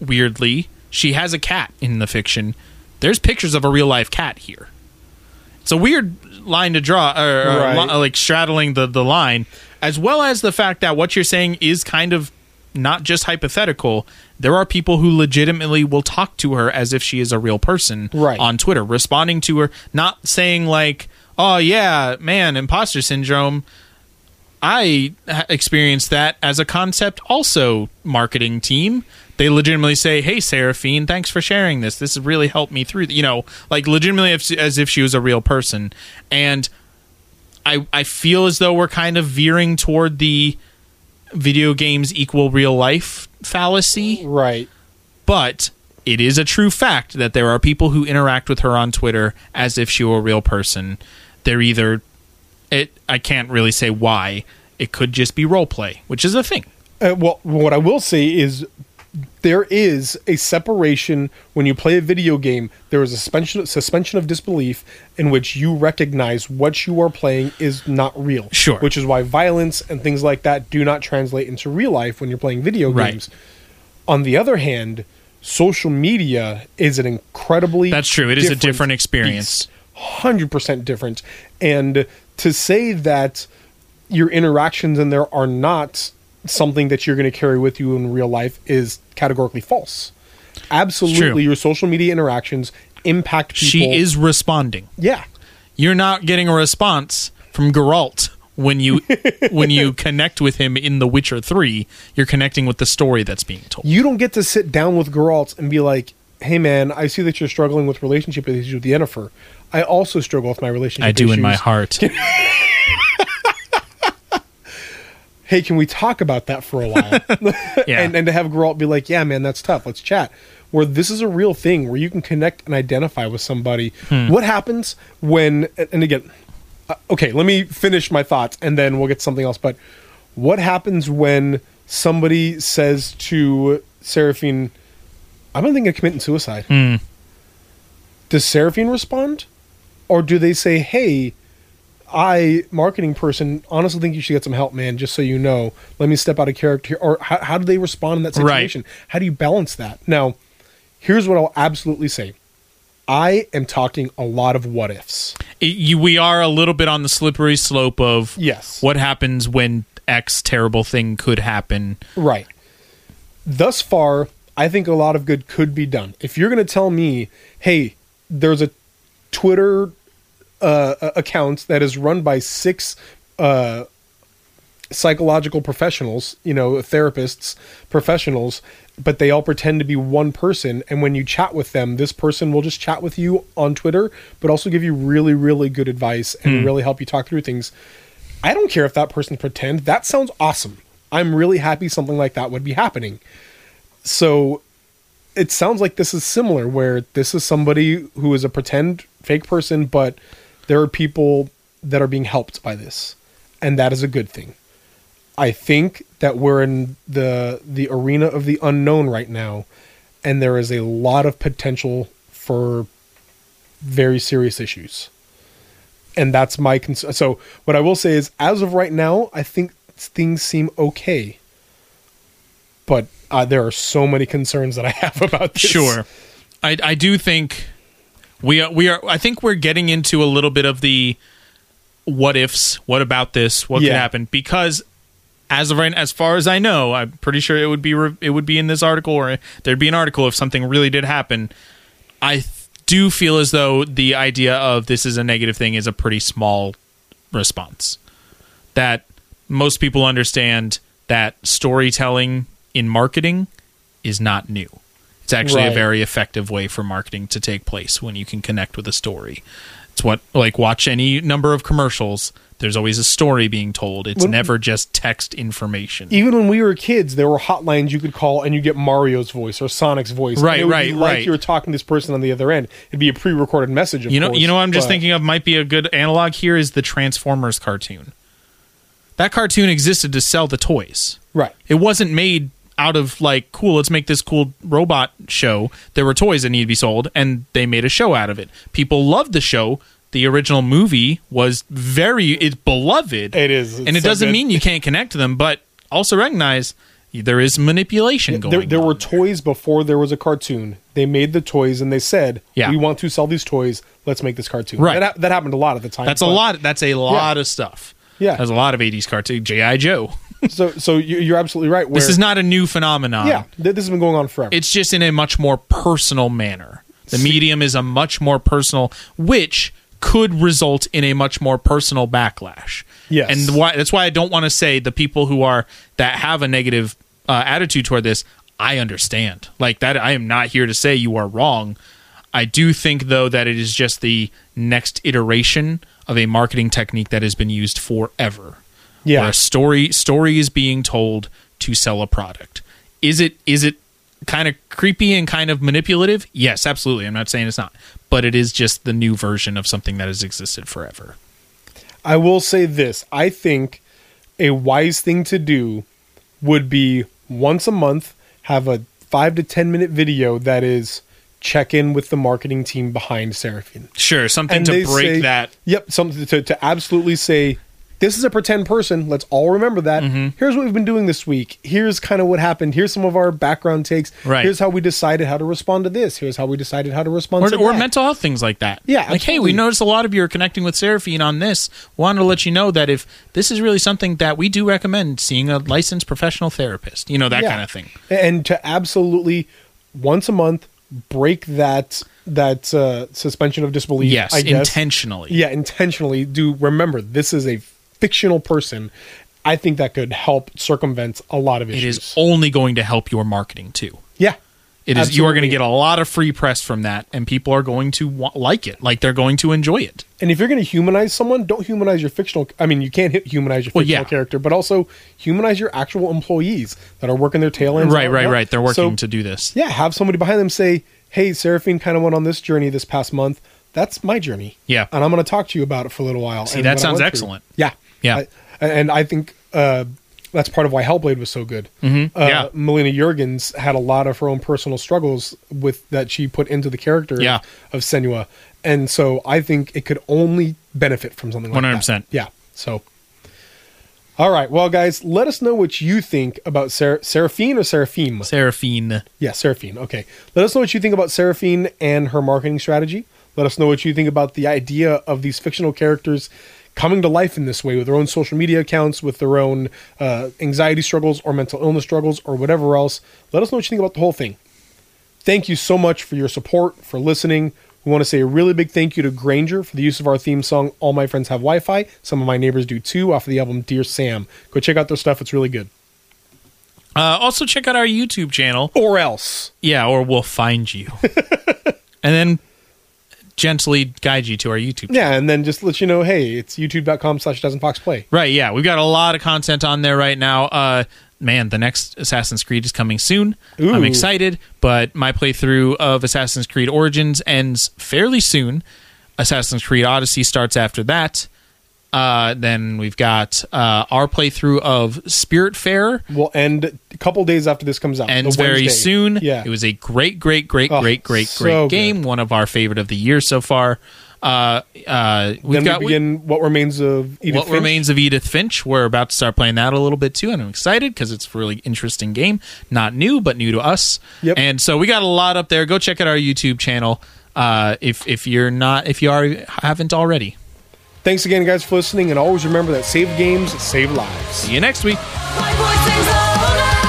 S2: weirdly, she has a cat in the fiction. There's pictures of a real life cat here. It's a weird line to draw, or, or
S4: Right.
S2: li- like straddling the the line, as well as the fact that what you're saying is kind of not just hypothetical. There are people who legitimately will talk to her as if she is a real person
S4: Right.
S2: on Twitter, responding to her, not saying like, "Oh yeah, man, imposter syndrome." I experienced that as a concept. Also, marketing team. They legitimately say, "Hey, Seraphine, thanks for sharing this. This has really helped me through." You know, like legitimately as, as if she was a real person. And I I feel as though we're kind of veering toward the video games equal real life fallacy
S4: Right.
S2: but it is a true fact that there are people who interact with her on Twitter as if she were a real person. They're either it I can't really say why. It could just be role play, which is a thing.
S4: Uh, well, what I will say is there is a separation when you play a video game. There is a suspension, suspension of disbelief in which you recognize what you are playing is not real.
S2: Sure.
S4: Which is why violence and things like that do not translate into real life when you're playing video
S2: Right.
S4: games. On the other hand, social media is an incredibly
S2: That's true. It is a different experience.
S4: hundred percent different. And to say that your interactions in there are not something that you're going to carry with you in real life is categorically false. Absolutely, your social media interactions impact people.
S2: She is responding.
S4: yeah.
S2: You're not getting a response from Geralt when you when you connect with him in The Witcher 3. You're connecting with the story that's being told.
S4: You don't get to sit down with Geralt and be like, "Hey, man, I see that you're struggling with relationship issues with Yennefer. I also struggle with my relationship.
S2: I do in my heart.
S4: Hey, can we talk about that for a while?
S2: Yeah.
S4: and and to have Geralt be like, "Yeah, man, that's tough. Let's chat." Where this is a real thing where you can connect and identify with somebody.
S2: Hmm.
S4: What happens when? And again, uh, okay, let me finish my thoughts and then we'll get to something else. But what happens when somebody says to Seraphine, "I'm thinking of committing suicide"?
S2: Hmm.
S4: Does Seraphine respond, or do they say, "Hey"? I, marketing person, honestly think you should get some help, man. Just so you know, let me step out of character. Or how, how do they respond in that
S2: Right.
S4: situation? How do you balance that? Now, here's what I'll absolutely say. I am talking a lot of what ifs.
S2: It- you, we are a little bit on the slippery slope of
S4: Yes.
S2: what happens when X terrible thing could happen.
S4: Right. Thus far, I think a lot of good could be done. If you're going to tell me, hey, there's a Twitter uh, account that is run by six uh, psychological professionals, you know, therapists, professionals, but they all pretend to be one person. And when you chat with them, this person will just chat with you on Twitter, but also give you really, really good advice and really help you talk through things. I don't care if that person pretend. That sounds awesome. I'm really happy something like that would be happening. So it sounds like this is similar where this is somebody who is a pretend fake person, but there are people that are being helped by this. And that is a good thing. I think that we're in the the arena of the unknown right now, and there is a lot of potential for very serious issues. And that's my concern. So what I will say is, as of right now, I think things seem okay. But uh, there are so many concerns that I have about this.
S2: Sure, I I do think we are, we are. I think we're getting into a little bit of the what ifs. What about this? What could happen? Because as of right, as far as I know, I'm pretty sure it would be re- it would be in this article, or there'd be an article if something really did happen. I th- do feel as though the idea of this is a negative thing is a pretty small response. That most people understand that storytelling in marketing is not new. It's actually a very effective way for marketing to take place when you can connect with a story. It's what like watch any number of commercials. There's always a story being told. It's
S4: When-
S2: never just text information.
S4: Even when we were kids, there were hotlines you could call, and you get Mario's voice or Sonic's voice.
S2: Right, right,
S4: like
S2: right.
S4: You were talking to this person on the other end. It'd be a pre-recorded message. Of
S2: you know,
S4: course,
S2: you know what I'm just
S4: but-
S2: thinking of might be a good analog here is the Transformers cartoon. That cartoon existed to sell the toys.
S4: Right.
S2: It wasn't made out of like cool let's make this cool robot show there were toys that need to be sold and they made a show out of it people loved the show the original movie was very it's beloved
S4: It is.
S2: and it
S4: so
S2: doesn't
S4: good.
S2: mean you can't connect to them but also recognize there is manipulation going
S4: There, there were toys before there was a cartoon. They made the toys and they said,
S2: Yeah.
S4: "We want to sell these toys. Let's make this cartoon."
S2: Right.
S4: That, that happened a lot at the time.
S2: that's a
S4: but-
S2: lot that's a lot of stuff
S4: Yeah.
S2: there's a lot of 80s cartoon gi joe
S4: So, so you- you're absolutely right. Where,
S2: this is not a new phenomenon
S4: Yeah, this has been going on forever.
S2: it's just in a much more personal manner. The medium is a much more personal, which could result in a much more personal backlash.
S4: Yes.
S2: and why that's why I don't want to say the people who are that have a negative uh, attitude toward this. I understand, like that. I am not here to say you are wrong. I do think though that it is just the next iteration of a marketing technique that has been used forever
S4: Yeah.
S2: where a story story is being told to sell a product. Is it is it kind of creepy and kind of manipulative? Yes, absolutely. I'm not saying it's not, but it is just the new version of something that has existed forever.
S4: I will say this. I think a wise thing to do would be once a month have a five to ten minute video that is check in with the marketing team behind Seraphine.
S2: Sure, something
S4: And
S2: to break
S4: say-
S2: that.
S4: Yep, something to, to absolutely say this is a pretend person. Let's all remember that.
S2: Mm-hmm.
S4: Here's what we've been doing this week. Here's kind of what happened. Here's some of our background takes.
S2: Right.
S4: Here's how we decided how to respond to this. Here's how we decided how to respond
S2: Or,
S4: to
S2: or
S4: that.
S2: mental health things like that.
S4: Yeah,
S2: like hey, we noticed a lot of you are connecting with Seraphine on this. Wanted to let you know that if this is really something that we do recommend, seeing a licensed professional therapist, you know that
S4: Yeah.
S2: kind of thing.
S4: and to absolutely once a month break that that uh, suspension of disbelief.
S2: Yes,
S4: I guess.
S2: intentionally.
S4: Yeah, intentionally. Do remember this is a fictional person. I think that could help circumvent a lot of issues.
S2: is only going to help your marketing too.
S4: yeah,
S2: It is you are going to get a lot of free press from that, and people are going to wa- like it. Like they're going to enjoy it.
S4: And if you're going to humanize someone, don't humanize your fictional. I mean, you can't hit humanize your
S2: Well,
S4: fictional
S2: yeah.
S4: character, but also humanize your actual employees that are working their tail ends.
S2: Right, right, right. They're working
S4: So,
S2: to do this.
S4: Yeah, have somebody behind them say, "Hey, Seraphine kind of went on this journey this past month. That's my journey.
S2: Yeah.
S4: and I'm going to talk to you about it for a little while."
S2: See, that sounds
S4: went through."
S2: excellent.
S4: Yeah,
S2: Yeah.
S4: I- and I think uh, that's part of why Hellblade was so good. Mm-hmm. Uh,
S2: Yeah.
S4: Melina Juergens had a lot of her own personal struggles with that she put into the character
S2: Yeah.
S4: of Senua, and so I think it could only benefit from something like that.
S2: 100%.
S4: Yeah. So, all right. Well, guys, let us know what you think about Ser- Seraphine or Seraphim.
S2: Seraphine.
S4: Yeah, Seraphine. Okay. Let us know what you think about Seraphine and her marketing strategy. Let us know what you think about the idea of these fictional characters coming to life in this way with their own social media accounts, with their own uh, anxiety struggles or mental illness struggles or whatever else. Let us know what you think about the whole thing. Thank you so much for your support, for listening. We want to say a really big thank you to Granger for the use of our theme song, All My Friends Have Wi Fi. Some of my neighbors do too, off of the album Dear Sam. Go check out their stuff, it's really good.
S2: Uh, also, check out our YouTube channel.
S4: Or else.
S2: Yeah, or we'll find you, and then gently guide you to our YouTube. Channel.
S4: Yeah, and then just let you know, hey, it's youtube.com slash Des and Fox play.
S2: Right, yeah. We've got a lot of content on there right now. Uh man, the next Assassin's Creed is coming soon. I'm excited, but my playthrough of Assassin's Creed Origins ends fairly soon. Assassin's Creed Odyssey starts after that. Uh, then we've got uh, our playthrough of Spiritfarer
S4: will end a couple days after this comes out.
S2: ends very soon.
S4: Yeah.
S2: It was a great, great, great,
S4: Oh,
S2: great, great,
S4: so
S2: great
S4: good.
S2: game. One of our favorite of the year so far. Uh, uh, we've
S4: then
S2: got
S4: we begin what remains of Edith
S2: what
S4: Finch.
S2: remains of Edith Finch. We're about to start playing that a little bit too, and I'm excited because it's a really interesting game. Not new, but new to us.
S4: Yep.
S2: And so we got a lot up there. Go check out our YouTube channel uh, if if you're not if you are haven't already.
S4: Thanks again, guys, for listening, and always remember that save games save lives.
S2: See you next week.
S3: My voice sings all night.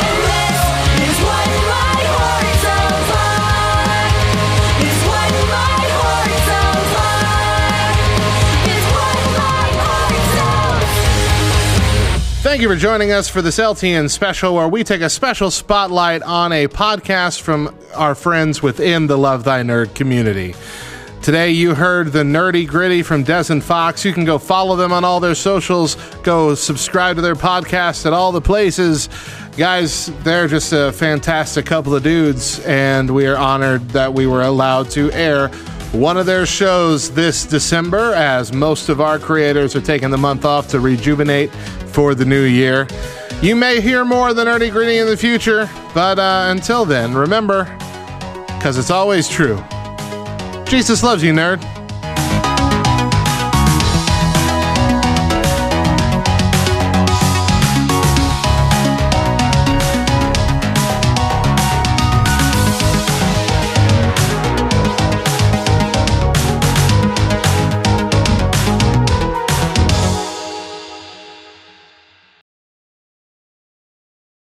S3: And this is what my heart sounds like. It's what my heart sounds like. It's what my heart sounds
S1: Thank you for joining us for this LTN special where we take a special spotlight on a podcast from our friends within the Love Thy Nerd community. Today you heard the Nerdy Gritty from Des and Fox. You can go follow them on all their socials, go subscribe to their podcast at all the places. Guys, they're just a fantastic couple of dudes, and we are honored that we were allowed to air one of their shows this December, as most of our creators are taking the month off to rejuvenate for the new year. You may hear more of the Nerdy Gritty in the future, but uh, until then, remember, because it's always true. Jesus loves you, nerd.